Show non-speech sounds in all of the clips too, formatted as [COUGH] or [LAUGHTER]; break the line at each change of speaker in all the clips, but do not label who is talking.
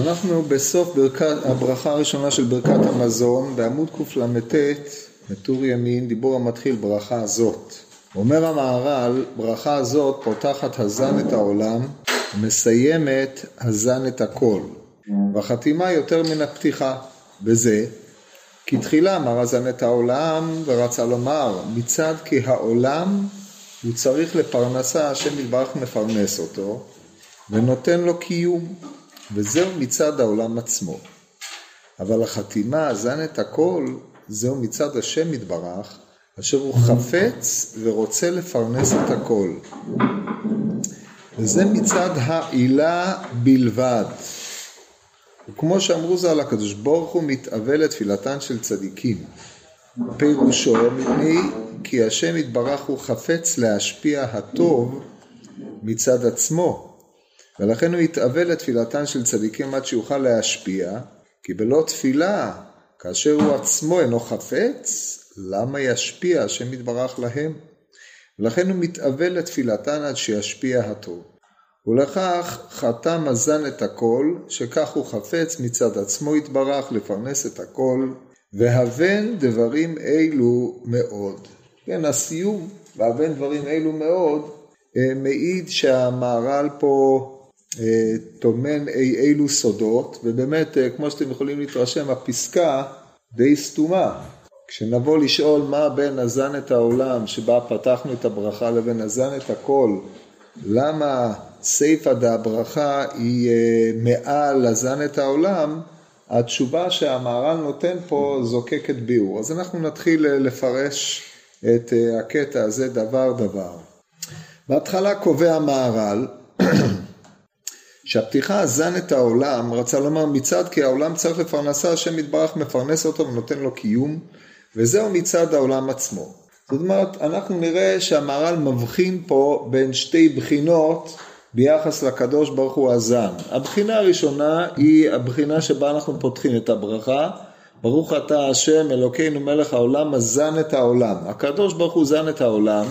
אנחנו בסוף ברכת, הברכה הראשונה של ברכת המזון, בעמוד קל"ט, בטור ימין, דיבור המתחיל ברכה זאת. אומר המהר"ל, ברכה זאת פותחת הזן את העולם, מסיימת הזן את הכל. והחתימה יותר מן הפתיחה, וזה כי תחילה אמר הזן את העולם ורצה לומר מצד כי העולם הוא צריך לפרנסה, השם יתברך מפרנס אותו ונותן לו קיום. וזהו מצד העולם עצמו. אבל החתימה, זן את הכל, זהו מצד השם יתברך, אשר הוא חפץ ורוצה לפרנס את הכל. וזה מצד העילה בלבד. וכמו שאמרו ז"ל, הקדוש ברוך הוא מתאווה לתפילתן של צדיקים. פירושו מפני כי השם יתברך הוא חפץ להשפיע הטוב מצד עצמו, ולכן הוא יתאווה לתפילתן של צדיקים עד שיוכל להשפיע, כי בלא תפילה, כאשר הוא עצמו אינו חפץ, למה ישפיע השם יתברך להם? ולכן הוא מתאווה לתפילתן עד שישפיע הטוב. ולכך חתם הזן את הכל, שכך הוא חפץ מצד עצמו יתברך לפרנס את הכל, והבן דברים אלו מאוד. כן, הסיום, והבן דברים אלו מאוד, אה, מעיד שהמהר"ל פה טומן אי אילו סודות, ובאמת, אה, כמו שאתם יכולים להתרשם, הפסקה די סתומה. כשנבוא לשאול מה בין הזן את העולם, שבה פתחנו את הברכה, לבין הזן את הכל, למה סיפא דהברכה היא אה, מעל הזן את העולם, התשובה שהמהר"ל נותן פה זוקקת ביאור. אז אנחנו נתחיל לפרש את הקטע הזה דבר דבר. בהתחלה קובע המהר"ל שהפתיחה הזן את העולם, רצה לומר מצד כי העולם צריך לפרנסה, השם יתברך מפרנס אותו ונותן לו קיום, וזהו מצד העולם עצמו. זאת אומרת, אנחנו נראה שהמהר"ל מבחין פה בין שתי בחינות ביחס לקדוש ברוך הוא הזן. הבחינה הראשונה היא הבחינה שבה אנחנו פותחים את הברכה, ברוך אתה השם אלוקינו מלך העולם הזן את העולם. הקדוש ברוך הוא זן את העולם,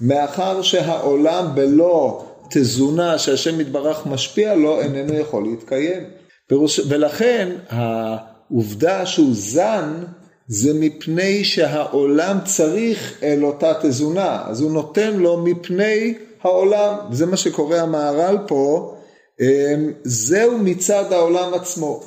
מאחר שהעולם בלא תזונה שהשם יתברך משפיע לו איננו יכול להתקיים. פירוש, ולכן העובדה שהוא זן זה מפני שהעולם צריך אל אותה תזונה, אז הוא נותן לו מפני העולם, זה מה שקורא המהר"ל פה, אמ, זהו מצד העולם עצמו.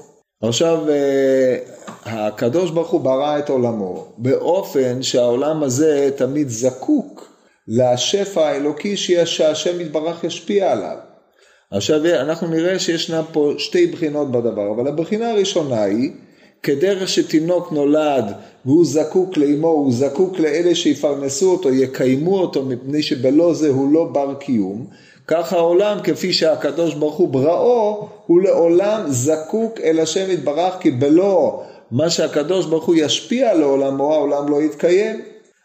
עכשיו אה, הקדוש ברוך הוא ברא את עולמו באופן שהעולם הזה תמיד זקוק לשפע האלוקי שהשם יתברך ישפיע עליו. עכשיו אנחנו נראה שישנה פה שתי בחינות בדבר, אבל הבחינה הראשונה היא כדרך שתינוק נולד והוא זקוק לאמו, הוא זקוק לאלה שיפרנסו אותו, יקיימו אותו מפני שבלא זה הוא לא בר קיום, כך העולם כפי שהקדוש ברוך הוא בראו, הוא לעולם זקוק אל השם יתברך כי בלא מה שהקדוש ברוך הוא ישפיע לעולמו, העולם לא יתקיים.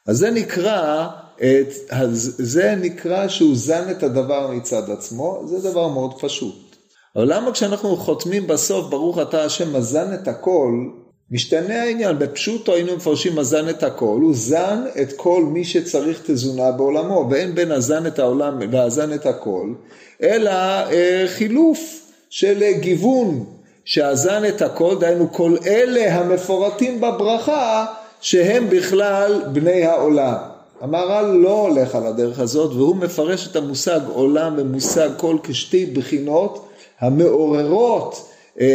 אז זה נקרא את, זה נקרא שהוא זן את הדבר מצד עצמו, זה דבר מאוד פשוט. אבל למה כשאנחנו חותמים בסוף ברוך אתה השם מזן את הכל, משתנה העניין, בפשוטו היינו מפרשים מזן את הכל, הוא זן את כל מי שצריך תזונה בעולמו, ואין בין הזן את העולם והזן את הכל, אלא אה, חילוף של גיוון, שהזן את הכל, דהיינו כל אלה המפורטים בברכה, שהם בכלל בני העולם. המהר"ל לא הולך על הדרך הזאת והוא מפרש את המושג עולם ומושג קול כשתי בחינות המעוררות אה,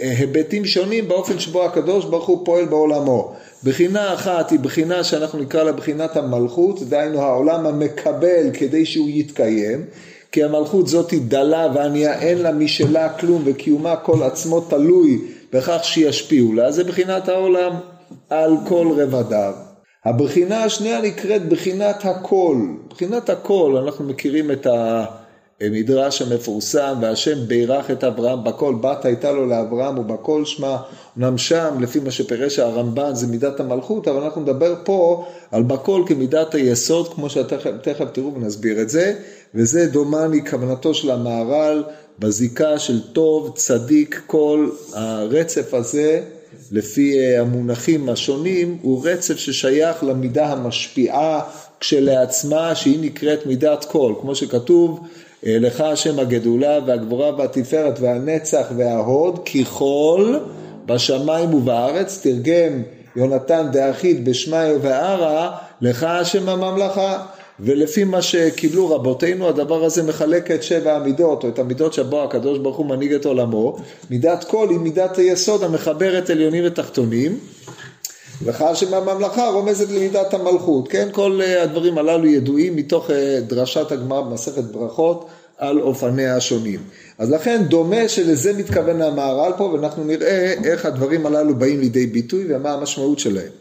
אה, היבטים שונים באופן שבו הקדוש ברוך הוא פועל בעולמו. בחינה אחת היא בחינה שאנחנו נקרא לה בחינת המלכות, דהיינו העולם המקבל כדי שהוא יתקיים, כי המלכות זאת היא דלה וענייה אין לה משלה כלום וקיומה כל עצמו תלוי בכך שישפיעו לה, זה בחינת העולם על כל רבדיו. הבחינה השנייה נקראת בחינת הכל. בחינת הכל, אנחנו מכירים את המדרש המפורסם, והשם בירך את אברהם בכל, בת הייתה לו לאברהם ובכל שמה, אמנם שם, לפי מה שפירש הרמב"ן, זה מידת המלכות, אבל אנחנו נדבר פה על בכל כמידת היסוד, כמו שתכף תראו ונסביר את זה, וזה דומני כוונתו של המהר"ל בזיקה של טוב, צדיק, כל הרצף הזה. לפי אה, המונחים השונים, הוא רצף ששייך למידה המשפיעה כשלעצמה, שהיא נקראת מידת קול, כמו שכתוב, לך השם הגדולה והגבורה והתפארת והנצח וההוד ככל בשמיים ובארץ, תרגם יונתן דאחיד בשמיא ובערה, לך השם הממלכה. ולפי מה שקיבלו רבותינו, הדבר הזה מחלק את שבע המידות, או את המידות שבו הקדוש ברוך הוא מנהיג את עולמו. מידת כל היא מידת היסוד המחברת עליונים ותחתונים. לך השם הממלכה רומזת למידת המלכות, כן? כל אה, הדברים הללו ידועים מתוך אה, דרשת הגמרא במסכת ברכות על אופניה השונים. אז לכן דומה שלזה מתכוון המהר"ל פה, ואנחנו נראה איך הדברים הללו באים לידי ביטוי ומה המשמעות שלהם.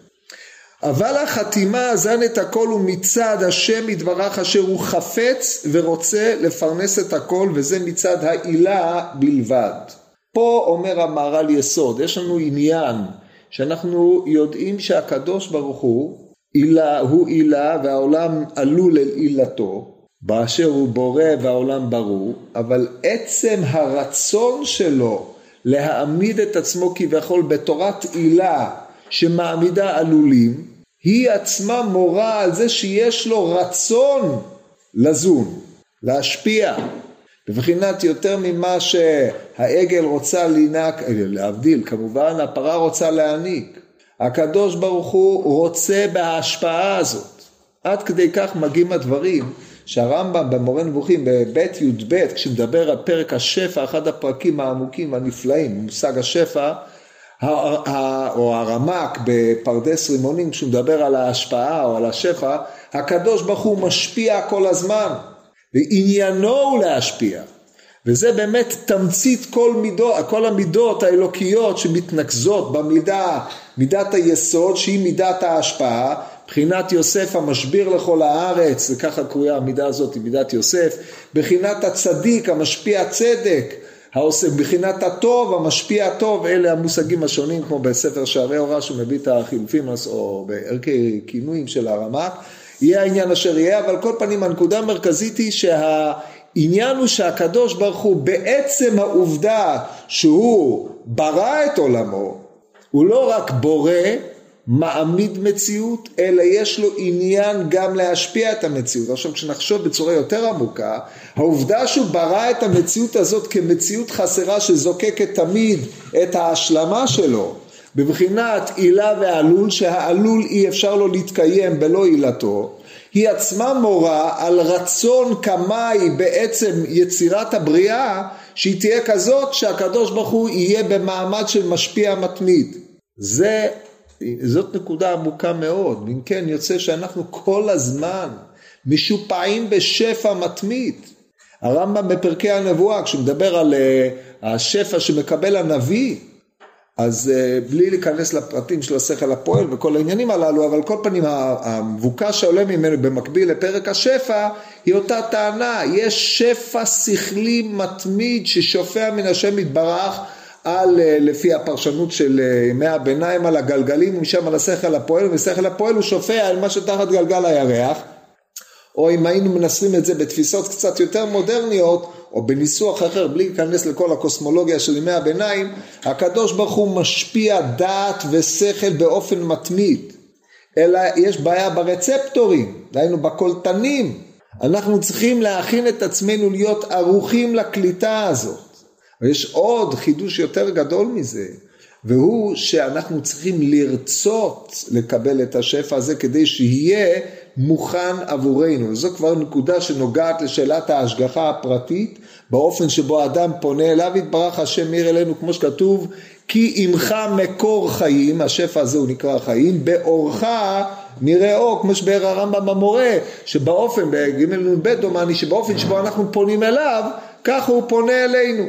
אבל החתימה אזן את הכל הוא מצד השם יתברך אשר הוא חפץ ורוצה לפרנס את הכל וזה מצד העילה בלבד. פה אומר המהר"ל יסוד, יש לנו עניין שאנחנו יודעים שהקדוש ברוך הוא עילה, הוא עילה והעולם עלול אל עילתו באשר הוא בורא והעולם ברור, אבל עצם הרצון שלו להעמיד את עצמו כביכול בתורת עילה שמעמידה עלולים, היא עצמה מורה על זה שיש לו רצון לזון, להשפיע, בבחינת יותר ממה שהעגל רוצה לנהג, להבדיל, כמובן הפרה רוצה להעניק. הקדוש ברוך הוא רוצה בהשפעה הזאת. עד כדי כך מגיעים הדברים שהרמב"ם במורה נבוכים בבית י"ב כשמדבר על פרק השפע, אחד הפרקים העמוקים והנפלאים, מושג השפע, או הרמק בפרדס רימונים, כשהוא מדבר על ההשפעה או על השפע, הקדוש ברוך הוא משפיע כל הזמן, ועניינו הוא להשפיע. וזה באמת תמצית כל, מידות, כל המידות האלוקיות שמתנקזות במידה, מידת היסוד שהיא מידת ההשפעה, בחינת יוסף המשביר לכל הארץ, וככה קרויה המידה הזאת, מידת יוסף, בחינת הצדיק המשפיע צדק, העושה בחינת הטוב, המשפיע הטוב, אלה המושגים השונים כמו בספר שערי הוראה מביא את החילופים או בערכי כינויים של הרמ"ק, יהיה העניין אשר יהיה, אבל כל פנים הנקודה המרכזית היא שהעניין הוא שהקדוש ברוך הוא בעצם העובדה שהוא ברא את עולמו, הוא לא רק בורא, מעמיד מציאות, אלא יש לו עניין גם להשפיע את המציאות. עכשיו כשנחשוב בצורה יותר עמוקה, העובדה שהוא ברא את המציאות הזאת כמציאות חסרה שזוקקת תמיד את ההשלמה שלו, בבחינת עילה ועלול, שהעלול אי אפשר לו להתקיים בלא עילתו, היא עצמה מורה על רצון קמאי בעצם יצירת הבריאה, שהיא תהיה כזאת שהקדוש ברוך הוא יהיה במעמד של משפיע מתמיד. זה זאת נקודה עמוקה מאוד, אם כן יוצא שאנחנו כל הזמן משופעים בשפע מתמיד. הרמב"ם בפרקי הנבואה, כשהוא מדבר על אה, השפע שמקבל הנביא, אז אה, בלי להיכנס לפרטים של השכל הפועל וכל העניינים הללו, אבל כל פנים המבוקש שעולה ממנו במקביל לפרק השפע, היא אותה טענה, יש שפע שכלי מתמיד ששופע מן השם יתברך על, אה, לפי הפרשנות של אה, ימי הביניים על הגלגלים ומשם על השכל הפועל ושכל הפועל הוא שופע על מה שתחת גלגל הירח. או אם היינו מנסרים את זה בתפיסות קצת יותר מודרניות או בניסוח אחר בלי להיכנס לכל הקוסמולוגיה של ימי הביניים הקדוש ברוך הוא משפיע דעת ושכל באופן מתמיד. אלא יש בעיה ברצפטורים דהיינו בקולטנים. אנחנו צריכים להכין את עצמנו להיות ערוכים לקליטה הזאת ויש עוד חידוש יותר גדול מזה, והוא שאנחנו צריכים לרצות לקבל את השפע הזה כדי שיהיה מוכן עבורנו. זו כבר נקודה שנוגעת לשאלת ההשגחה הפרטית, באופן שבו האדם פונה אליו, יתברך השם מיר אלינו, כמו שכתוב, כי עמך מקור חיים, השפע הזה הוא נקרא חיים, באורך נראה אור, כמו שבאר הרמב"ם במורה, שבאופן, בג' נ"ב דומני, שבאופן שבו אנחנו פונים אליו, ככה הוא פונה אלינו.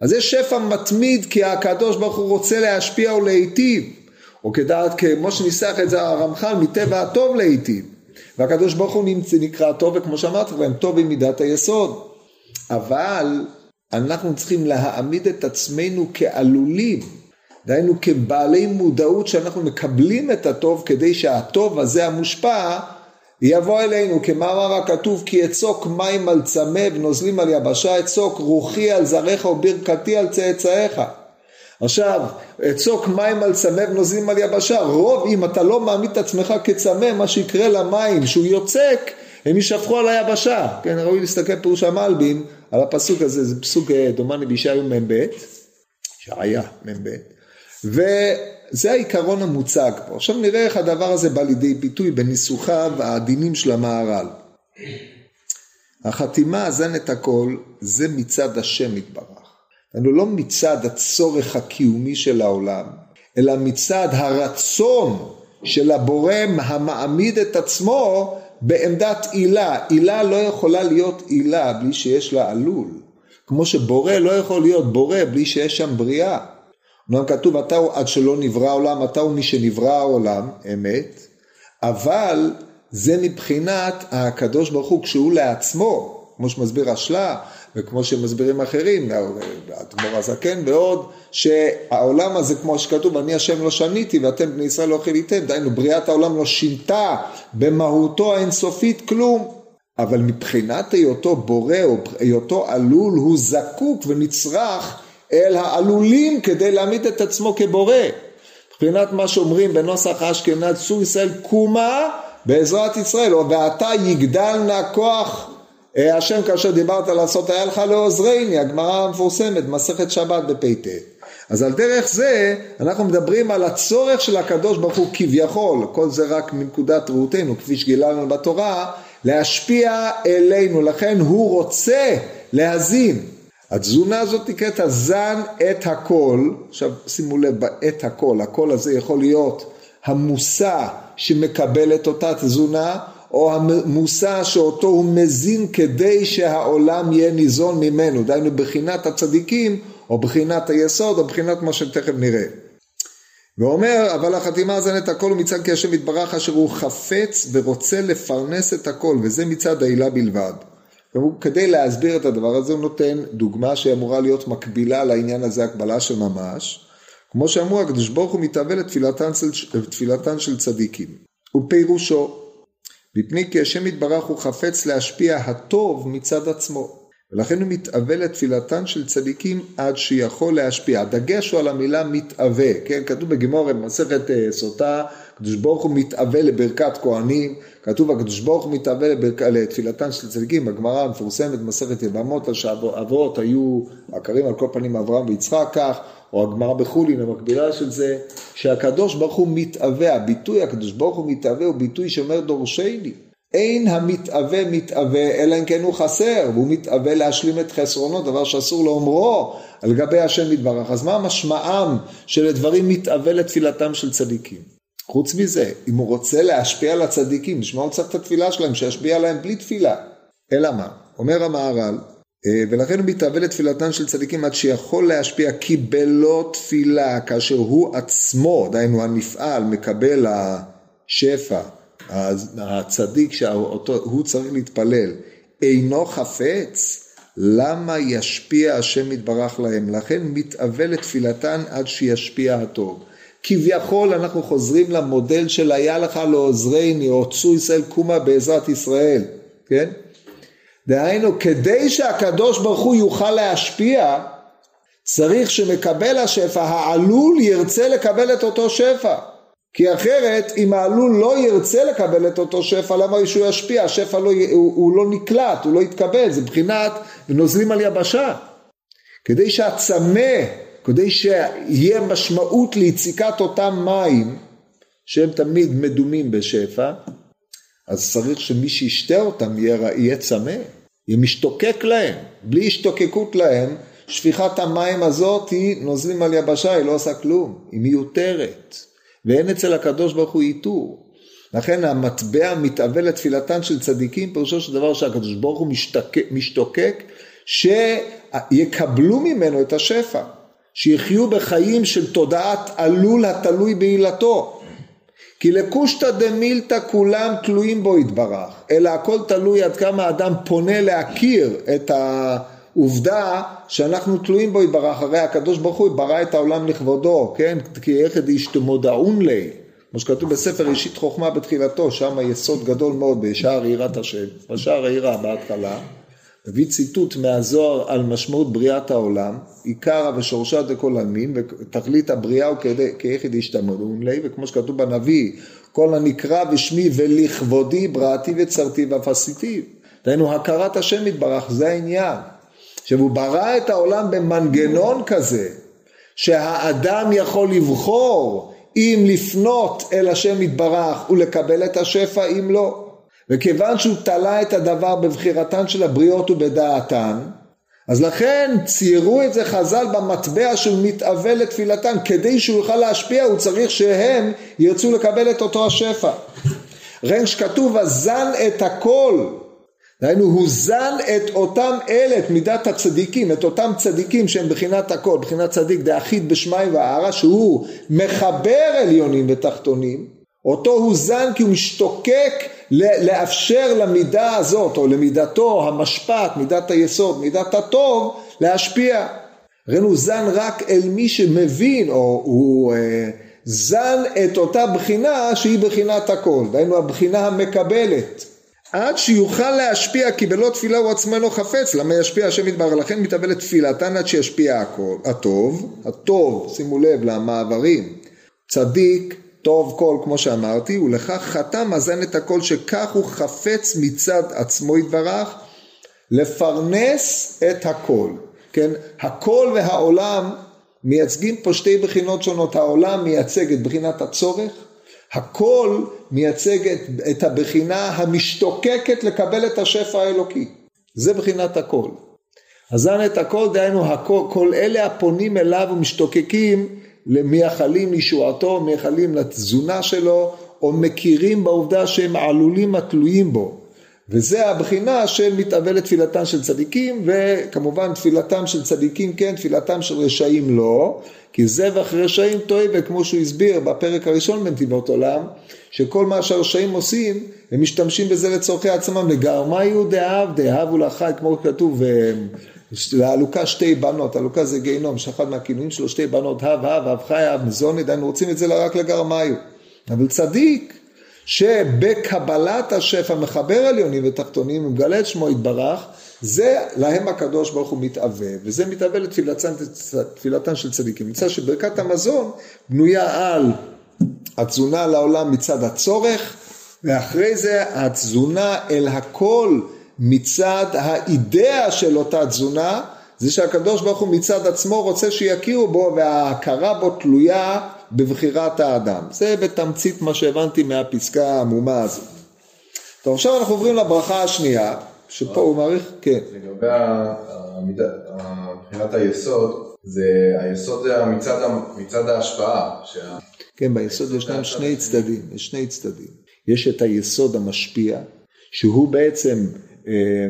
אז יש שפע מתמיד כי הקדוש ברוך הוא רוצה להשפיע ולהיטיב, או כדעת כמו שניסח את זה הרמח"ל, מטבע הטוב להיטיב. והקדוש ברוך הוא נמצא, נקרא טוב, וכמו שאמרתי לכם, טוב עם מידת היסוד. אבל אנחנו צריכים להעמיד את עצמנו כעלולים, דהיינו כבעלי מודעות שאנחנו מקבלים את הטוב כדי שהטוב הזה המושפע יבוא אלינו כמאמר הכתוב כי אצוק מים על צמא ונוזלים על יבשה אצוק רוחי על זרעך וברכתי על צאצאיך. עכשיו אצוק מים על צמא ונוזלים על יבשה רוב אם אתה לא מעמיד את עצמך כצמא מה שיקרה למים שהוא יוצק הם יישפכו על היבשה, כן, ראוי להסתכל פירוש המלבים על הפסוק הזה, זה פסוק אה, דומני בישעיהו מ"ב, שהיה מ"ב, וזה העיקרון המוצג פה. עכשיו נראה איך הדבר הזה בא לידי ביטוי בניסוחיו העדינים של המהר"ל. החתימה הזן את הכל זה מצד השם יתברך. לנו לא מצד הצורך הקיומי של העולם, אלא מצד הרצון של הבורם המעמיד את עצמו בעמדת עילה. עילה לא יכולה להיות עילה בלי שיש לה עלול. כמו שבורא לא יכול להיות בורא בלי שיש שם בריאה. אומנם כתוב אתה הוא עד שלא נברא העולם, אתה הוא מי שנברא העולם, אמת, אבל זה מבחינת הקדוש ברוך הוא כשהוא לעצמו, כמו שמסביר השלה, וכמו שמסבירים אחרים, האדמו"ר הזקן ועוד, שהעולם הזה כמו שכתוב, אני השם לא שניתי ואתם בני ישראל לא חיליתם, דהיינו בריאת העולם לא שינתה במהותו האינסופית כלום, אבל מבחינת היותו בורא או היותו עלול הוא זקוק ונצרך אל העלולים כדי להעמיד את עצמו כבורא. מבחינת מה שאומרים בנוסח האשכנז צור ישראל קומה בעזרת ישראל, או ועתה יגדל נא כוח אה, השם כאשר דיברת לעשות היה לך לעוזרני, הגמרא המפורסמת, מסכת שבת בפ"ט. אז על דרך זה אנחנו מדברים על הצורך של הקדוש ברוך הוא כביכול, כל זה רק מנקודת ראותנו, כפי שגילה לנו בתורה, להשפיע אלינו, לכן הוא רוצה להזין. התזונה הזאת נקראת הזן את הכל, עכשיו שימו לב, את הכל, הכל הזה יכול להיות המושא שמקבל את אותה תזונה, או המושא שאותו הוא מזין כדי שהעולם יהיה ניזון ממנו, דהיינו בחינת הצדיקים או בחינת היסוד או בחינת מה שתכף נראה. ואומר אבל החתימה הזן את הכל מצד כי השם יתברך אשר הוא חפץ ורוצה לפרנס את הכל וזה מצד העילה בלבד. כדי להסביר את הדבר הזה הוא נותן דוגמה שאמורה להיות מקבילה לעניין הזה הקבלה של ממש כמו שאמרו הקדוש ברוך הוא מתהווה לתפילתן של, של צדיקים ופירושו מפני כי השם יתברך הוא חפץ להשפיע הטוב מצד עצמו. ולכן הוא מתאווה לתפילתן של צדיקים עד שיכול להשפיע. הדגש הוא על המילה מתאווה, כן? כתוב בגמור במסכת אה, סוטה, הקדוש ברוך הוא מתאווה לברכת כהנים, כתוב הקדוש ברוך הוא מתאווה לברק... לתפילתן של צדיקים, הגמרא המפורסמת במסכת יבמות, שאבות היו עקרים על כל פנים אברהם ויצחק כך, או הגמרא בחולין המקבילה של זה, שהקדוש ברוך הוא מתאווה, הביטוי הקדוש ברוך הוא מתאווה הוא ביטוי שאומר דורשני. אין המתאווה מתאווה אלא אם כן הוא חסר, והוא מתאווה להשלים את חסרונו, דבר שאסור לאומרו על גבי השם יתברך. אז מה משמעם של הדברים מתאווה לתפילתם של צדיקים? חוץ מזה, אם הוא רוצה להשפיע על הצדיקים, בשביל הוא צריך את התפילה שלהם, שישפיע עליהם בלי תפילה. אלא מה? אומר המהר"ל, אה, ולכן הוא מתאבל לתפילתן של צדיקים עד שיכול להשפיע כי בלא תפילה כאשר הוא עצמו, דהיינו הנפעל, מקבל השפע, הצדיק שהוא צריך להתפלל, אינו חפץ, למה ישפיע השם יתברך להם? לכן מתאבל לתפילתן עד שישפיע הטוב. כביכול אנחנו חוזרים למודל של היה לך לעוזרני, או צו ישראל קומה בעזרת ישראל, כן? דהיינו, כדי שהקדוש ברוך הוא יוכל להשפיע, צריך שמקבל השפע, העלול ירצה לקבל את אותו שפע. כי אחרת, אם העלול לא ירצה לקבל את אותו שפע, למה שהוא ישפיע? השפע לא, הוא, הוא לא נקלט, הוא לא יתקבל, זה מבחינת נוזלים על יבשה. כדי שהצמא, כדי שיהיה משמעות ליציקת אותם מים, שהם תמיד מדומים בשפע, אז צריך שמי שישתה אותם יהיה, יהיה צמא. היא משתוקק להם, בלי השתוקקות להם, שפיכת המים הזאת היא נוזלים על יבשה, היא לא עושה כלום, היא מיותרת, ואין אצל הקדוש ברוך הוא איתור. לכן המטבע מתאבל לתפילתן של צדיקים, פירושו של דבר שהקדוש ברוך הוא משתוקק, משתוקק שיקבלו ממנו את השפע, שיחיו בחיים של תודעת עלול התלוי בעילתו. כי לקושטא דמילתא כולם תלויים בו יתברך, אלא הכל תלוי עד כמה האדם פונה להכיר את העובדה שאנחנו תלויים בו יתברך, הרי הקדוש ברוך הוא ברא את העולם לכבודו, כן? כי איך דאשתמודעון לי, כמו שכתוב בספר אישית חוכמה בתחילתו, שם יסוד גדול מאוד בשער יראת השם, בשער היראה בהתחלה, מביא ציטוט מהזוהר על משמעות בריאת העולם, עיקרא ושורשה דכל עלמין, ותכלית הבריאה הוא כיחיד השתמרון לי, וכמו שכתוב בנביא, כל הנקרא בשמי ולכבודי בראתי וצרתי ואף עשיתי. דהיינו הכרת השם יתברך, זה העניין. עכשיו הוא ברא את העולם במנגנון כזה, שהאדם יכול לבחור אם לפנות אל השם יתברך ולקבל את השפע, אם לא. וכיוון שהוא תלה את הדבר בבחירתן של הבריות ובדעתן, אז לכן ציירו את זה חז"ל במטבע שהוא מתאבל לתפילתן, כדי שהוא יוכל להשפיע הוא צריך שהם ירצו לקבל את אותו השפע. ראין שכתוב הזן את הכל, דהיינו הוא זן את אותם אלה, את מידת הצדיקים, את אותם צדיקים שהם בחינת הכל, בחינת צדיק דאחיד בשמי וערה, שהוא מחבר עליונים ותחתונים, אותו הוא זן כי הוא משתוקק לאפשר למידה הזאת או למידתו המשפט, מידת היסוד, מידת הטוב להשפיע. ראינו זן רק אל מי שמבין או הוא אה, זן את אותה בחינה שהיא בחינת הכל, דהיינו הבחינה המקבלת. עד שיוכל להשפיע כי בלא תפילה הוא עצמו אינו חפץ. למה ישפיע השם יתברך? לכן מתאבל לתפילתן עד שישפיע הכל, הטוב, הטוב שימו לב למעברים. צדיק טוב כל כמו שאמרתי ולכך חתם מאזן את הכל שכך הוא חפץ מצד עצמו יתברך לפרנס את הכל. כן? הכל והעולם מייצגים פה שתי בחינות שונות. העולם מייצג את בחינת הצורך הכל מייצג את, את הבחינה המשתוקקת לקבל את השפע האלוקי. זה בחינת הכל. הזן את הכל דהיינו הכל, כל אלה הפונים אליו ומשתוקקים מייחלים לישועתו, מייחלים לתזונה שלו, או מכירים בעובדה שהם עלולים התלויים בו. וזה הבחינה של מתאבל לתפילתם של צדיקים, וכמובן תפילתם של צדיקים כן, תפילתם של רשעים לא, כי זבח רשעים טועה, וכמו שהוא הסביר בפרק הראשון בנתיבות עולם, שכל מה שהרשעים עושים, הם משתמשים בזה לצורכי עצמם, לגרמיו דאב, דאבו לחי, כמו כתוב לעלוקה שתי בנות, עלוקה זה גיהנום, שאחד מהכינויים שלו שתי בנות, הב הב, הב חי, הב מזוני, דיינו רוצים את זה רק לגרמיו. אבל צדיק, שבקבלת השפע מחבר עליונים ותחתונים, ומגלה את שמו יתברך, זה להם הקדוש ברוך הוא מתאווה, וזה מתאווה לתפילתן, לתפילתן של צדיקים. נמצא שברכת המזון בנויה על התזונה לעולם מצד הצורך, ואחרי זה התזונה אל הכל מצד האידאה של אותה תזונה, זה שהקדוש ברוך הוא מצד עצמו רוצה שיכירו בו וההכרה בו תלויה בבחירת האדם. זה בתמצית מה שהבנתי מהפסקה העמומה הזו. טוב, עכשיו אנחנו עוברים לברכה השנייה, שפה הוא מעריך, כן.
לגבי מבחינת היסוד, זה, היסוד זה מצד, מצד ההשפעה. שה...
כן, ביסוד ישנם שני צדדים, יש שני צדדים. יש את היסוד המשפיע, שהוא בעצם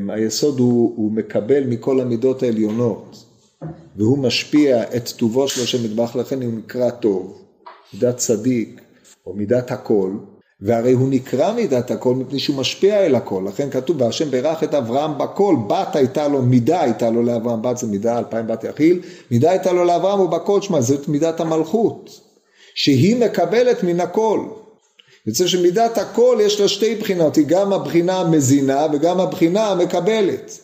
היסוד הוא, הוא מקבל מכל המידות העליונות והוא משפיע את טובו של השם מטבח לכן הוא נקרא טוב, מידת צדיק או מידת הכל והרי הוא נקרא מידת הכל מפני שהוא משפיע אל הכל. לכן כתוב והשם ברך את אברהם בכל בת הייתה לו מידה הייתה לו לאברהם בת זה מידה אלפיים בת יכיל מידה הייתה לו לאברהם ובכל שמע זאת מידת המלכות שהיא מקבלת מן הכל יוצא שמידת הכל יש לה שתי בחינות, היא גם הבחינה המזינה וגם הבחינה המקבלת.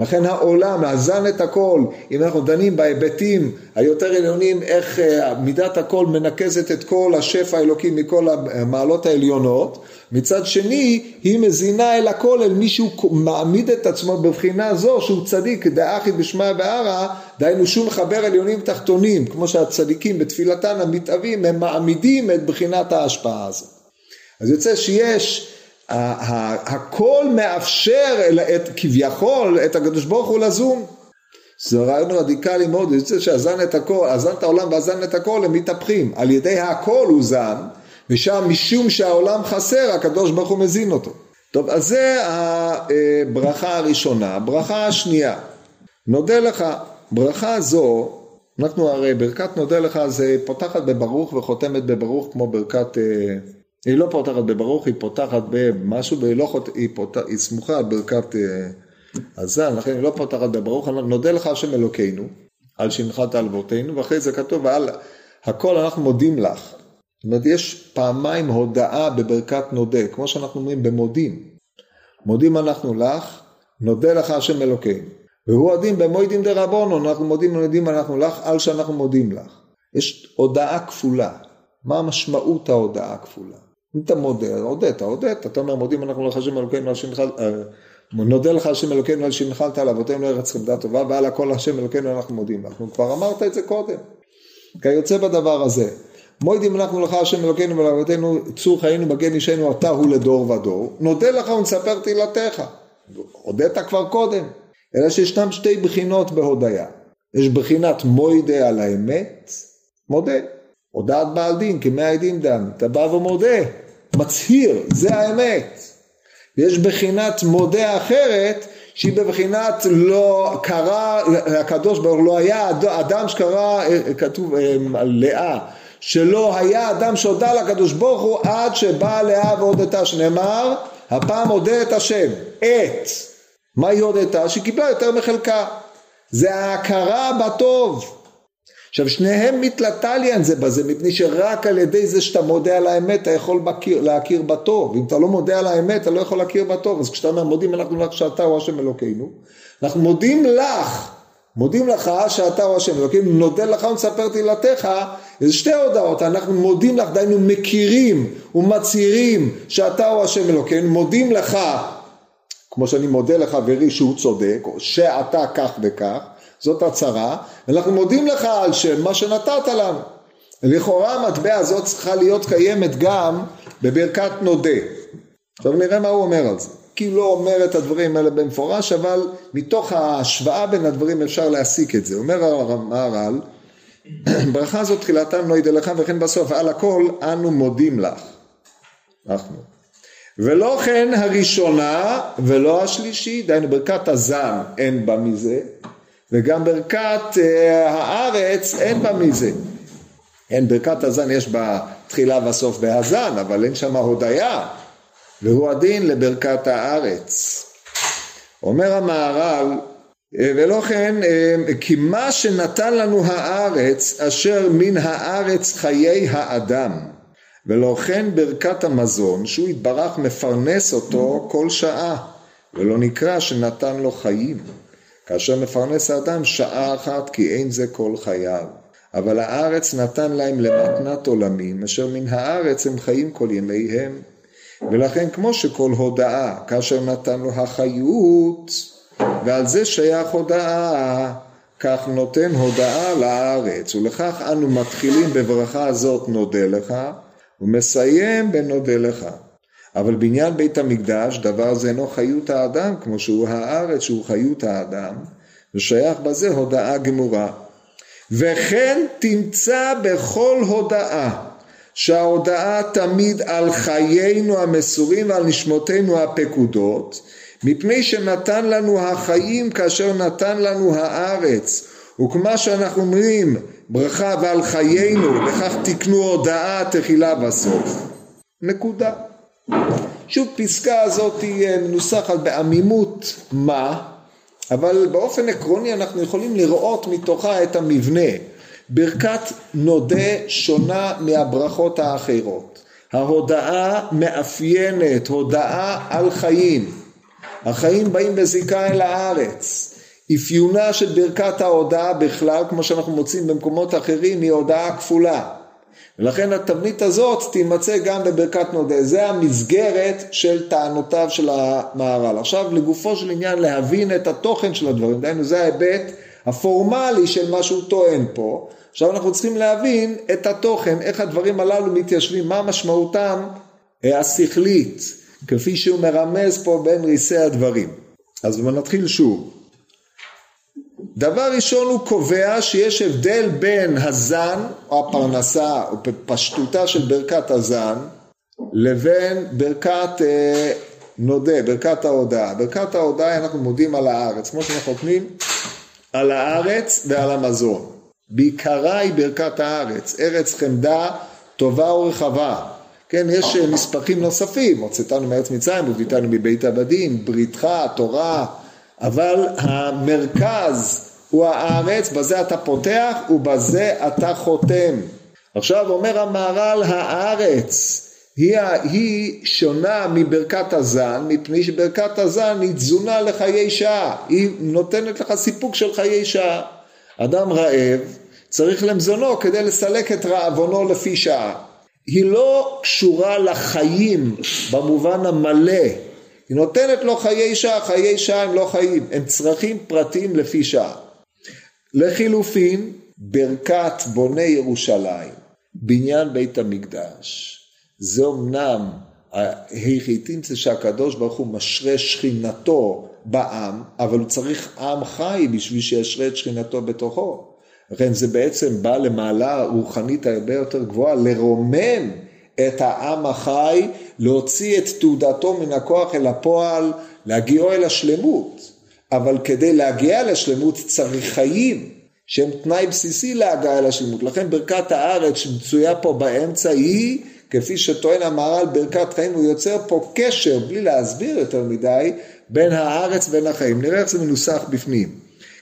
לכן העולם מאזן את הכל, אם אנחנו דנים בהיבטים היותר עליונים, איך אה, מידת הכל מנקזת את כל השפע האלוקי מכל המעלות העליונות, מצד שני היא מזינה אל הכל אל מי שהוא מעמיד את עצמו בבחינה זו שהוא צדיק דאחי בשמע וערה, דהיינו שהוא מחבר עליונים תחתונים, כמו שהצדיקים בתפילתן המתאבים הם מעמידים את בחינת ההשפעה הזאת. אז יוצא שיש, הכל מאפשר את, כביכול את הקדוש ברוך הוא לזום. זה רעיון רדיקלי מאוד, יוצא שאזן את הכל, אזן את העולם ואזן את הכל, הם מתהפכים. על ידי הכל הוא זן, ושם משום שהעולם חסר, הקדוש ברוך הוא מזין אותו. טוב, אז זה הברכה הראשונה. הברכה השנייה, נודה לך, ברכה זו, אנחנו הרי ברכת נודה לך זה פותחת בברוך וחותמת בברוך כמו ברכת אה, היא לא פותחת בברוך, היא פותחת במשהו, והיא לא חוט... היא, פות... היא סמוכה על ברכת אה, הזן, לכן היא לא פותחת בברוך, נודה לך השם אלוקינו, על שנחת על אבותינו, ואחרי זה כתוב, ועל הכל אנחנו מודים לך. זאת אומרת, יש פעמיים הודאה בברכת נודה, כמו שאנחנו אומרים במודים. מודים אנחנו לך, נודה לך השם אלוקינו. והוא הדין במוידין דרבונו, אנחנו מודים ומודים אנחנו לך, על שאנחנו מודים לך. יש הודעה כפולה. מה משמעות ההודעה הכפולה? אם אתה מודה, הודית, הודית, אתה אומר מודים אנחנו לך השם אלוקינו על שנחלת, אה, נודה לך השם אלוקינו על שנחלת על אבותינו לארץ חמדה טובה ועל הכל השם אלוקינו אנחנו מודים. אנחנו כבר אמרת את זה קודם. כיוצא בדבר הזה. מוידים אנחנו לך השם אלוקינו ולאבותינו צור חיינו מגן אישנו אתה הוא לדור ודור. נודה לך ונספר תהילתך. הודית כבר קודם. אלא שישנם שתי בחינות בהודיה. יש בחינת מוידה על האמת, מודה. הודעת בעל דין כמאה עדים דם. אתה בא ומודה, מצהיר, זה האמת. ויש בחינת מודה אחרת, שהיא בבחינת לא קרא, הקדוש ברוך הוא לא היה אדם שקרא, כתוב על לאה, שלא היה אדם שהודה לקדוש ברוך הוא עד שבאה לאה והודתה, שנאמר, הפעם הודה את השם, את. מה היא הודתה? שהיא קיבלה יותר מחלקה. זה ההכרה בטוב. עכשיו שניהם מתלטליאן זה בזה, מפני שרק על ידי זה שאתה מודה על האמת אתה יכול להכיר, להכיר בטוב, אם אתה לא מודה על האמת אתה לא יכול להכיר בטוב, אז כשאתה אומר מודים אנחנו לך שאתה הוא השם אלוקינו, אנחנו מודים לך, מודים לך שאתה הוא השם אלוקינו, נודה לך ונספר תהילתך, זה שתי הודעות, אנחנו מודים לך, דיינו מכירים ומצהירים שאתה הוא השם אלוקינו, מודים לך כמו שאני מודה לחברי שהוא צודק, שאתה כך וכך, זאת הצהרה, ואנחנו מודים לך על מה שנתת לנו. לכאורה המטבע הזאת צריכה להיות קיימת גם בברכת נודה. עכשיו נראה מה הוא אומר על זה. כי הוא לא אומר את הדברים האלה במפורש, אבל מתוך ההשוואה בין הדברים אפשר להסיק את זה. אומר המהר"ל, [CLEARS THROAT] ברכה זאת תחילתם לא ידע לך וכן בסוף על הכל אנו מודים לך. אנחנו. ולא כן הראשונה ולא השלישית, דהיינו ברכת הזן אין בה מזה, וגם ברכת אה, הארץ אין בה מזה. אין ברכת הזן יש בה תחילה וסוף בהזן, אבל אין שם הודיה, והוא הדין לברכת הארץ. אומר המהר"ל, אה, ולא כן, אה, כי מה שנתן לנו הארץ, אשר מן הארץ חיי האדם. ולא כן ברכת המזון שהוא יתברך מפרנס אותו כל שעה ולא נקרא שנתן לו חיים כאשר מפרנס האדם שעה אחת כי אין זה כל חייו. אבל הארץ נתן להם למתנת עולמים אשר מן הארץ הם חיים כל ימיהם. ולכן כמו שכל הודאה כאשר נתן לו החיות ועל זה שייך הודאה כך נותן הודאה לארץ. ולכך אנו מתחילים בברכה זאת נודה לך הוא מסיים בנודה לך. אבל בעניין בית המקדש דבר זה אינו חיות האדם כמו שהוא הארץ שהוא חיות האדם ושייך בזה הודאה גמורה. וכן תמצא בכל הודאה שההודאה תמיד על חיינו המסורים ועל נשמותינו הפקודות מפני שנתן לנו החיים כאשר נתן לנו הארץ וכמה שאנחנו אומרים ברכה ועל חיינו, לכך תקנו הודאה תחילה בסוף. נקודה. שוב פסקה הזאת היא אה, מנוסחת בעמימות מה, אבל באופן עקרוני אנחנו יכולים לראות מתוכה את המבנה. ברכת נודה שונה מהברכות האחרות. ההודאה מאפיינת הודאה על חיים. החיים באים בזיקה אל הארץ. אפיונה של ברכת ההודעה בכלל, כמו שאנחנו מוצאים במקומות אחרים, היא הודעה כפולה. ולכן התבנית הזאת תימצא גם בברכת נודה. זה המסגרת של טענותיו של המהר"ל. עכשיו לגופו של עניין להבין את התוכן של הדברים, דהיינו זה ההיבט הפורמלי של מה שהוא טוען פה. עכשיו אנחנו צריכים להבין את התוכן, איך הדברים הללו מתיישבים, מה משמעותם אה, השכלית, כפי שהוא מרמז פה בין ריסי הדברים. אז נתחיל שוב. דבר ראשון הוא קובע שיש הבדל בין הזן או הפרנסה או פשטותה של ברכת הזן לבין ברכת אה, נודה, ברכת ההודעה. ברכת ההודעה אנחנו מודים על הארץ, כמו שאנחנו חותמים על הארץ ועל המזון. בעיקרה היא ברכת הארץ, ארץ חמדה טובה ורחבה. כן, יש אה, נספחים נוספים, הוצאתנו מארץ מצרים, ובאיתנו מבית עבדים, בריתך, תורה, אבל המרכז הוא הארץ, בזה אתה פותח ובזה אתה חותם. עכשיו אומר המהר"ל הארץ היא, היא שונה מברכת הזן, מפני שברכת הזן היא תזונה לחיי שעה, היא נותנת לך סיפוק של חיי שעה. אדם רעב צריך למזונו כדי לסלק את רעבונו לפי שעה. היא לא קשורה לחיים במובן המלא, היא נותנת לו חיי שעה, חיי שעה הם לא חיים, הם צרכים פרטיים לפי שעה. לחילופין, ברכת בוני ירושלים, בניין בית המקדש, זה אמנם היחידים זה שהקדוש ברוך הוא משרה שכינתו בעם, אבל הוא צריך עם חי בשביל שישרה את שכינתו בתוכו. לכן זה בעצם בא למעלה רוחנית הרבה יותר גבוהה, לרומם את העם החי, להוציא את תעודתו מן הכוח אל הפועל, להגיעו אל השלמות. אבל כדי להגיע לשלמות צריך חיים, שהם תנאי בסיסי להגעה לשלמות. לכן ברכת הארץ שמצויה פה באמצע היא כפי שטוען המהר"ל ברכת חיים, הוא יוצר פה קשר, בלי להסביר יותר מדי, בין הארץ ובין החיים. נראה איך זה מנוסח בפנים.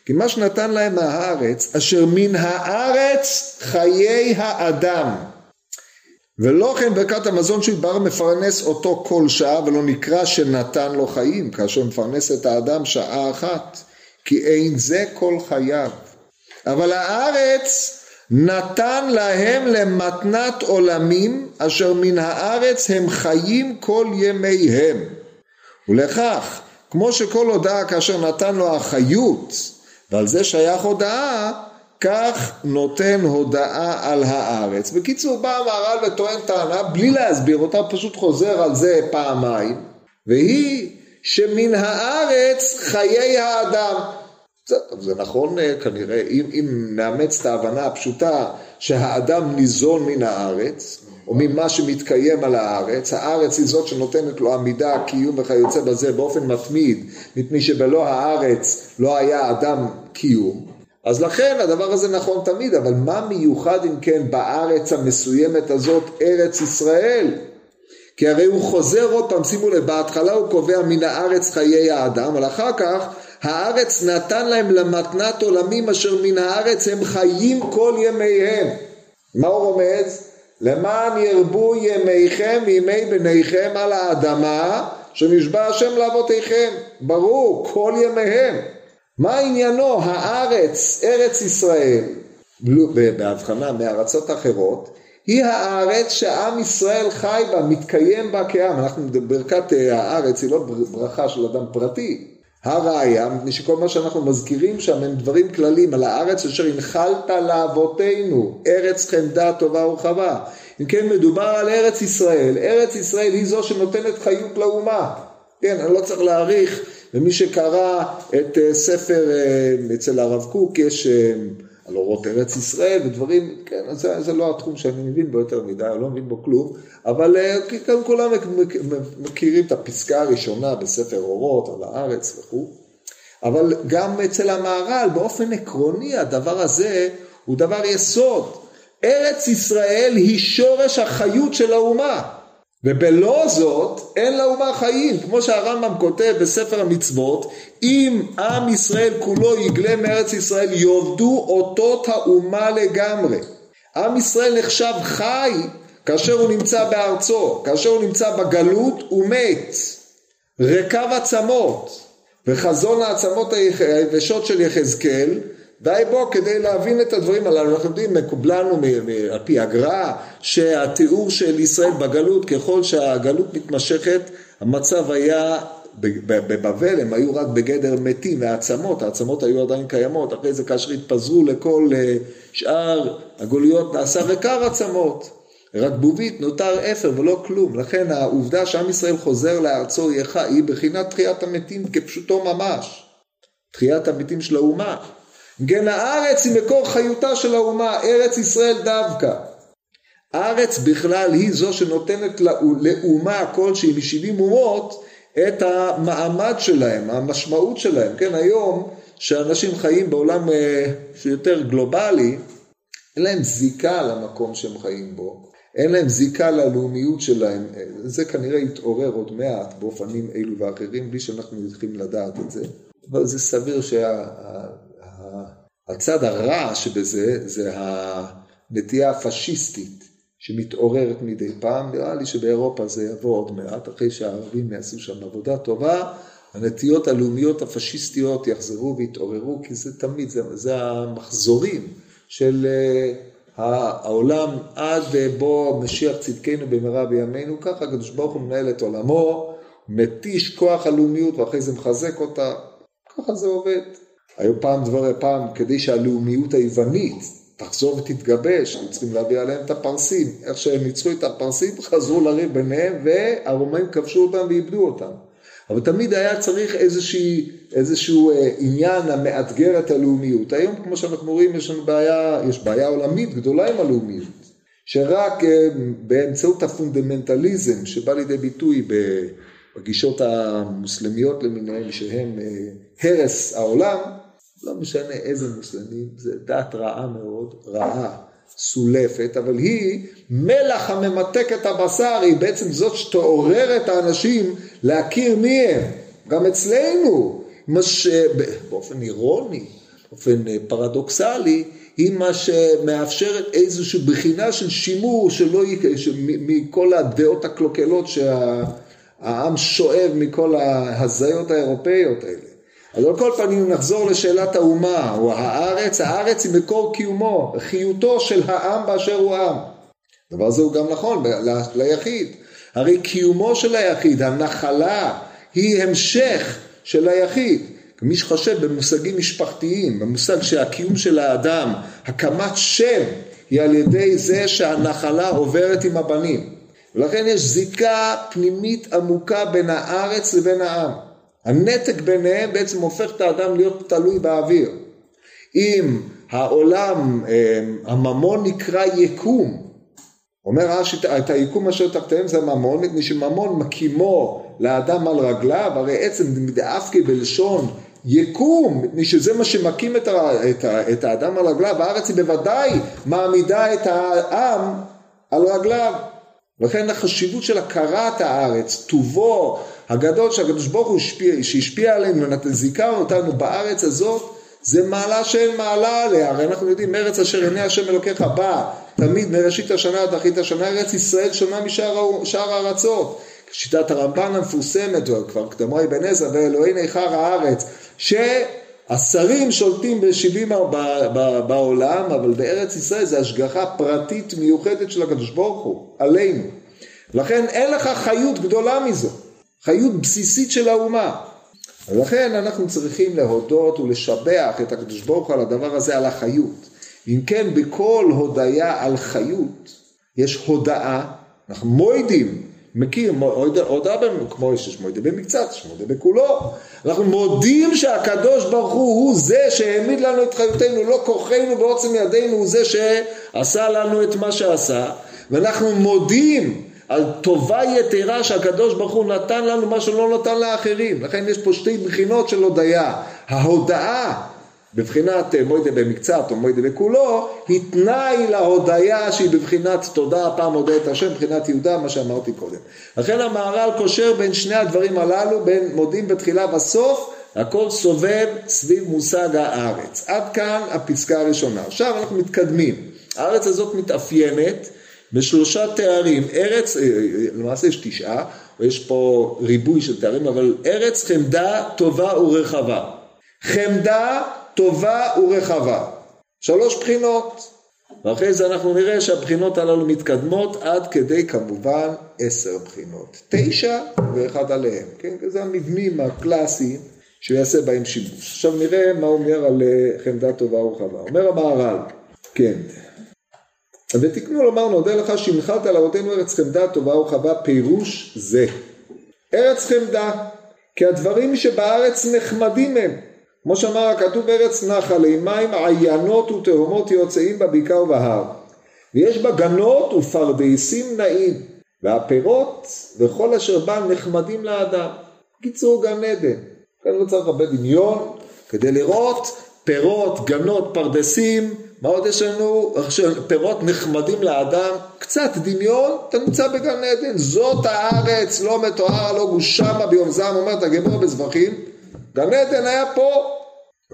כי מה שנתן להם מהארץ, אשר מן הארץ חיי האדם. ולא כן ברכת המזון שהוא בר מפרנס אותו כל שעה ולא נקרא שנתן לו חיים כאשר מפרנס את האדם שעה אחת כי אין זה כל חייו אבל הארץ נתן להם למתנת עולמים אשר מן הארץ הם חיים כל ימיהם. ולכך, כמו שכל הודעה כאשר נתן לו החיות, ועל זה שייך הודעה, כך נותן הודעה על הארץ. בקיצור, בא המהר"ל וטוען טענה בלי להסביר אותה, פשוט חוזר על זה פעמיים, והיא שמן הארץ חיי האדם. זה, זה נכון אה, כנראה, אם, אם נאמץ את ההבנה הפשוטה שהאדם ניזון מן הארץ, או ממה שמתקיים על הארץ, הארץ היא זאת שנותנת לו עמידה, קיום וכיוצא בזה באופן מתמיד, מפני שבלא הארץ לא היה אדם קיום, אז לכן הדבר הזה נכון תמיד, אבל מה מיוחד אם כן בארץ המסוימת הזאת, ארץ ישראל? כי הרי הוא חוזר עוד פעם, שימו לב, בהתחלה הוא קובע מן הארץ חיי האדם, אבל אחר כך הארץ נתן להם למתנת עולמים אשר מן הארץ הם חיים כל ימיהם. מה הוא רומז? למען ירבו ימיכם וימי בניכם על האדמה שנשבע השם לאבותיכם. ברור, כל ימיהם. מה עניינו? הארץ, ארץ ישראל, בהבחנה מארצות אחרות, היא הארץ שעם ישראל חי בה, מתקיים בה כעם. אנחנו, ברכת אה, הארץ היא לא ברכה של אדם פרטי, הראיה, מפני שכל מה שאנחנו מזכירים שם הם דברים כלליים על הארץ אשר הנחלת לאבותינו, ארץ חמדה טובה ורחבה. אם כן מדובר על ארץ ישראל, ארץ ישראל היא זו שנותנת חיות לאומה. כן, אני לא צריך להעריך, ומי שקרא את אה, ספר, אה, אצל הרב קוק יש אה, על אורות ארץ ישראל ודברים, כן, זה, זה לא התחום שאני מבין בו יותר מדי, אני לא מבין בו כלום, אבל כאן כולם מכירים את הפסקה הראשונה בספר אורות על הארץ וכו', אבל גם אצל המהר"ל באופן עקרוני הדבר הזה הוא דבר יסוד. ארץ ישראל היא שורש החיות של האומה. ובלא זאת אין לאומה חיים, כמו שהרמב"ם כותב בספר המצוות, אם עם ישראל כולו יגלה מארץ ישראל יאבדו אותות האומה לגמרי. עם ישראל נחשב חי כאשר הוא נמצא בארצו, כאשר הוא נמצא בגלות הוא מת, רקב עצמות, וחזון העצמות היבשות של יחזקאל די בו כדי להבין את הדברים הללו. אנחנו יודעים, מקובלנו על פי הגר"א, שהתיאור של ישראל בגלות, ככל שהגלות מתמשכת, המצב היה בבבל הם היו רק בגדר מתים והעצמות, העצמות היו עדיין קיימות, אחרי זה כאשר התפזרו לכל אה, שאר הגוליות נעשה רקר עצמות, רק בובית נותר אפר ולא כלום, לכן העובדה שעם ישראל חוזר לארצו היא בחינת תחיית המתים כפשוטו ממש, תחיית המתים של האומה, כן הארץ היא מקור חיותה של האומה, ארץ ישראל דווקא. הארץ בכלל היא זו שנותנת לאומה כלשהי מ-70 אומות את המעמד שלהם, המשמעות שלהם. כן, היום שאנשים חיים בעולם אה, שיותר גלובלי, אין להם זיקה למקום שהם חיים בו, אין להם זיקה ללאומיות שלהם. זה כנראה יתעורר עוד מעט באופנים אלו ואחרים, בלי שאנחנו צריכים לדעת את זה. אבל זה סביר שה... הצד הרע שבזה זה הנטייה הפשיסטית שמתעוררת מדי פעם, נראה לי שבאירופה זה יבוא עוד מעט, אחרי שהערבים יעשו שם עבודה טובה, הנטיות הלאומיות הפשיסטיות יחזרו ויתעוררו, כי זה תמיד, זה, זה המחזורים של אה, העולם עד בוא משיח צדקנו במהרה בימינו, ככה הקדוש ברוך הוא מנהל את עולמו, מתיש כוח הלאומיות ואחרי זה מחזק אותה, ככה זה עובד. היו פעם דברי פעם, כדי שהלאומיות היוונית תחזור ותתגבש, הם צריכים להביא עליהם את הפרסים. איך שהם ניצחו את הפרסים, חזרו לריב ביניהם, והרומאים כבשו אותם ואיבדו אותם. אבל תמיד היה צריך איזושהי, איזשהו אה, עניין המאתגר את הלאומיות. היום, כמו שאנחנו רואים, יש לנו בעיה, יש בעיה עולמית גדולה עם הלאומיות, שרק אה, באמצעות הפונדמנטליזם שבא לידי ביטוי בגישות המוסלמיות למיניהם, שהם אה, הרס העולם, לא משנה איזה מוסלמים, זה דת רעה מאוד, רעה, סולפת, אבל היא מלח הממתק את הבשר, היא בעצם זאת שתעורר את האנשים להכיר מי הם. גם אצלנו, מש... באופן אירוני, באופן אה, פרדוקסלי, היא מה שמאפשרת איזושהי בחינה של שימור שלא י... מכל הדעות הקלוקלות שהעם שואב מכל ההזיות האירופאיות האלה. אז על כל פנים נחזור לשאלת האומה, או הארץ, הארץ היא מקור קיומו, חיותו של העם באשר הוא עם. הדבר הזה הוא גם נכון ליחיד. הרי קיומו של היחיד, הנחלה, היא המשך של היחיד. מי שחושב במושגים משפחתיים, במושג שהקיום של האדם, הקמת שם, היא על ידי זה שהנחלה עוברת עם הבנים. ולכן יש זיקה פנימית עמוקה בין הארץ לבין העם. הנתק ביניהם בעצם הופך את האדם להיות תלוי באוויר. אם העולם, אה, הממון נקרא יקום, אומר רש"י, את היקום אשר תחתיהם זה ממון, מפני שממון מקימו לאדם על רגליו, הרי עצם דאפקי בלשון יקום, מפני שזה מה שמקים את, ה, את, ה, את האדם על רגליו, הארץ היא בוודאי מעמידה את העם על רגליו. לכן החשיבות של הכרת הארץ, טובו הגדול שהקדוש ברוך הוא השפיע, שהשפיע עלינו, זיכה אותנו בארץ הזאת, זה מעלה שאין מעלה עליה, הרי אנחנו יודעים, ארץ אשר עיני השם אלוקיך בא, תמיד מראשית השנה עד אחרית השנה, ארץ ישראל שונה משאר הארצות. שיטת הרמב"ן המפורסמת, כבר קדמו אבן עזרא, ואלוהי ניכר הארץ, שהשרים שולטים בשבעים בעולם, אבל בארץ ישראל זה השגחה פרטית מיוחדת של הקדוש ברוך הוא, עלינו. לכן אין לך חיות גדולה מזו. חיות בסיסית של האומה. ולכן אנחנו צריכים להודות ולשבח את הקדוש ברוך הוא על הדבר הזה, על החיות. אם כן, בכל הודיה על חיות יש הודאה, אנחנו מוידים, מכיר, הודאה כמו שיש מוידה במקצת, יש מוידה בכולו. אנחנו מודים שהקדוש ברוך הוא הוא זה שהעמיד לנו את חיותנו, לא כוחנו ועוצם ידינו, הוא זה שעשה לנו את מה שעשה, ואנחנו מודים על טובה יתרה שהקדוש ברוך הוא נתן לנו מה שלא נתן לאחרים. לכן יש פה שתי בחינות של הודיה. ההודאה בבחינת אה, מוידה במקצת או מוידה בכולו, היא תנאי להודיה שהיא בבחינת תודה, הפעם מודה את השם, מבחינת יהודה, מה שאמרתי קודם. לכן המהר"ל קושר בין שני הדברים הללו, בין מודים בתחילה בסוף, הכל סובב סביב מושג הארץ. עד כאן הפסקה הראשונה. עכשיו אנחנו מתקדמים. הארץ הזאת מתאפיינת בשלושה תארים, ארץ, אה, אה, למעשה יש תשעה, יש פה ריבוי של תארים, אבל ארץ חמדה טובה ורחבה. חמדה טובה ורחבה. שלוש בחינות. ואחרי זה אנחנו נראה שהבחינות הללו מתקדמות עד כדי כמובן עשר בחינות. תשע ואחד עליהם, כן? זה המבנים הקלאסיים שיעשה בהם שימוש. עכשיו נראה מה אומר על אה, חמדה טובה ורחבה. אומר המהר"ל, כן. ותקנו לומר נודה לך שהנחלת על אבותינו ארץ חמדה טובה ורחבה פירוש זה. ארץ חמדה, כי הדברים שבארץ נחמדים הם. כמו שאמר הכתוב ארץ נחלי מים עיינות ותהומות יוצאים בבקעה ובהר. ויש בה גנות ופרדסים נעים, והפירות וכל אשר בה נחמדים לאדם. קיצור גן עדן. כאן לא צריך הרבה דמיון כדי לראות פירות, גנות, פרדסים, מה עוד יש לנו? פירות נחמדים לאדם, קצת דמיון, אתה נמצא בגן עדן, זאת הארץ, לא מתואר, לא גושמה ביום זעם, אומרת הגמרא בזבחים, גן עדן היה פה.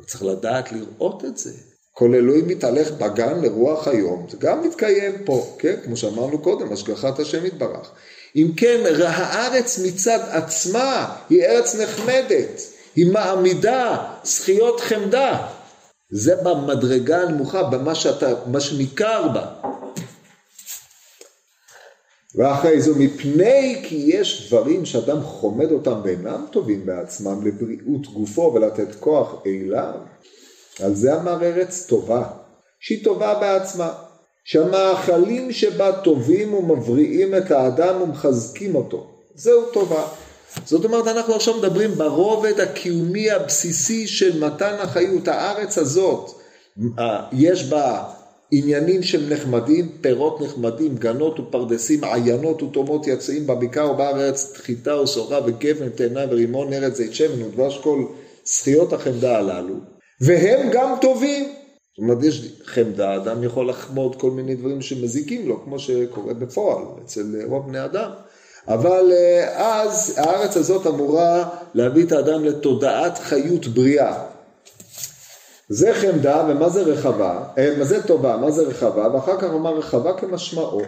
צריך לדעת לראות את זה. כל אלוהים מתהלך בגן לרוח היום, זה גם מתקיים פה, כן? כמו שאמרנו קודם, השגחת השם יתברך. אם כן, הארץ מצד עצמה היא ארץ נחמדת, היא מעמידה זכיות חמדה. זה במדרגה הנמוכה, במה שאתה, מה שניכר בה. ואחרי זה, מפני כי יש דברים שאדם חומד אותם ואינם טובים בעצמם לבריאות גופו ולתת כוח אליו, על זה אמר ארץ טובה, שהיא טובה בעצמה, שהמאכלים שבה טובים ומבריאים את האדם ומחזקים אותו, זהו טובה. זאת אומרת, אנחנו עכשיו מדברים ברובד הקיומי הבסיסי של מתן החיות, הארץ הזאת, יש בה עניינים של נחמדים, פירות נחמדים, גנות ופרדסים, עיינות ותומות יצאים בבקעה ובארץ, חיטה וסורה וגפן, תאנה ורימון, ארץ זית שמן ודבש כל זכיות החמדה הללו, והם גם טובים. זאת אומרת, יש חמדה, אדם יכול לחמוד כל מיני דברים שמזיקים לו, כמו שקורה בפועל אצל רוב בני אדם. אבל אה, אז הארץ הזאת אמורה להביא את האדם לתודעת חיות בריאה. זה חמדה ומה זה רחבה, אה, מה זה טובה, מה זה רחבה, ואחר כך אמר רחבה כמשמעו.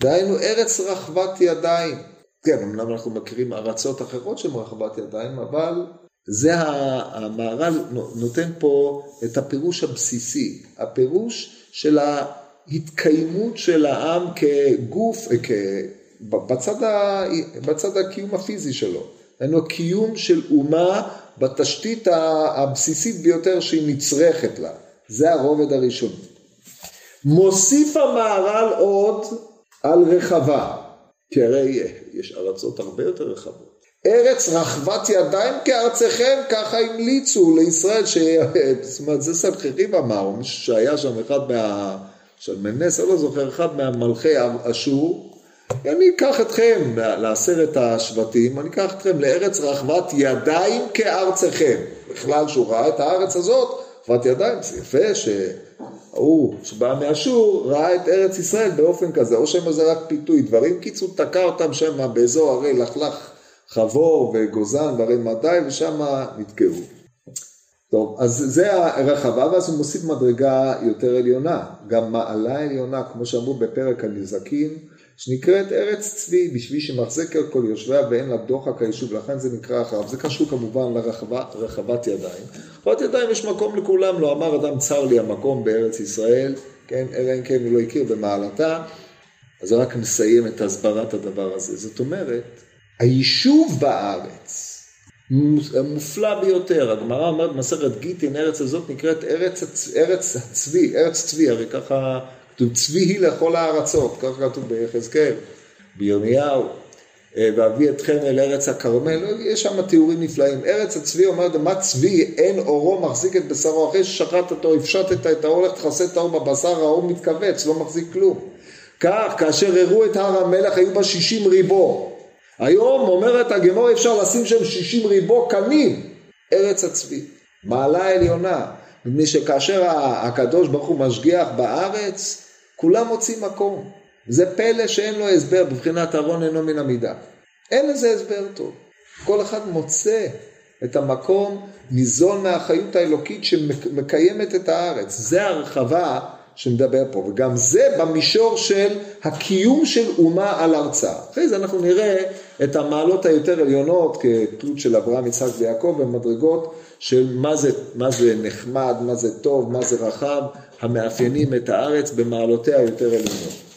דהיינו ארץ רחבת ידיים. כן, אמנם אנחנו מכירים ארצות אחרות שהן רחבת ידיים, אבל זה המהר"ל נותן פה את הפירוש הבסיסי, הפירוש של ההתקיימות של העם כגוף, כ... בצד, ה... בצד הקיום הפיזי שלו. היינו הקיום של אומה בתשתית הבסיסית ביותר שהיא נצרכת לה. זה הרובד הראשון. מוסיף המהר"ל עוד על רחבה, כי הרי יש ארצות הרבה יותר רחבות. ארץ רחבת ידיים כארצכם, ככה המליצו לישראל, ש... זאת אומרת זה סנחריב אמר, שהיה שם אחד מה... של מנס, אני לא זוכר, אחד מהמלכי אשור, אני אקח אתכם לעשרת השבטים, אני אקח אתכם לארץ רחבת ידיים כארצכם. בכלל, שהוא ראה את הארץ הזאת, רחבת ידיים, זה יפה שההוא שבא מאשור ראה את ארץ ישראל באופן כזה, או שמא זה רק פיתוי, דברים קיצור תקע אותם שם באזור הרי לכלך חבור וגוזן והרי מדי, ושם נתקעו. טוב, אז זה הרחבה, ואז הוא מוסיף מדרגה יותר עליונה, גם מעלה עליונה, כמו שאמרו בפרק הנזקים, שנקראת ארץ צבי, בשביל שמחזק על כל יושביה ואין לה דוחק היישוב, לכן זה נקרא אחריו. זה קשור כמובן לרחבת ידיים. רחבת ידיים יש מקום לכולם, לא אמר אדם צר לי המקום בארץ ישראל, כן, אלא אם כן הוא לא הכיר במעלתה, אז רק נסיים את הסברת הדבר הזה. זאת אומרת, היישוב בארץ מופלא ביותר, הגמרא אומרת במסכת גיטין, ארץ הזאת נקראת ארץ, ארץ הצבי, ארץ צבי, הרי ככה כתוב צבי היא לכל הארצות, כך כתוב ביחזקאל, בירמיהו, אה, ואביא אתכם אל ארץ הכרמל, יש שם תיאורים נפלאים. ארץ הצבי אומרת, מה צבי, אין אורו מחזיק את בשרו, אחרי ששחט אותו, הפשטת את האור, לך תכסה את האור בבשר, האור מתכווץ, לא מחזיק כלום. כך, כאשר הראו את הר המלך, היו בה שישים ריבו. היום אומרת הגמור, אפשר לשים שם שישים ריבו קנים, ארץ הצבי. מעלה עליונה, מפני שכאשר הקדוש ברוך הוא משגיח בארץ, כולם מוצאים מקום. זה פלא שאין לו הסבר, בבחינת ארון אינו מן המידה. אין לזה הסבר טוב. כל אחד מוצא את המקום ניזון מהחיות האלוקית שמקיימת את הארץ. זה הרחבה שמדבר פה, וגם זה במישור של הקיום של אומה על ארצה. אחרי זה אנחנו נראה את המעלות היותר עליונות כתלות של אברהם, יצחק ויעקב במדרגות של מה זה, מה זה נחמד, מה זה טוב, מה זה רחב, המאפיינים את הארץ במעלותיה היותר עליונות.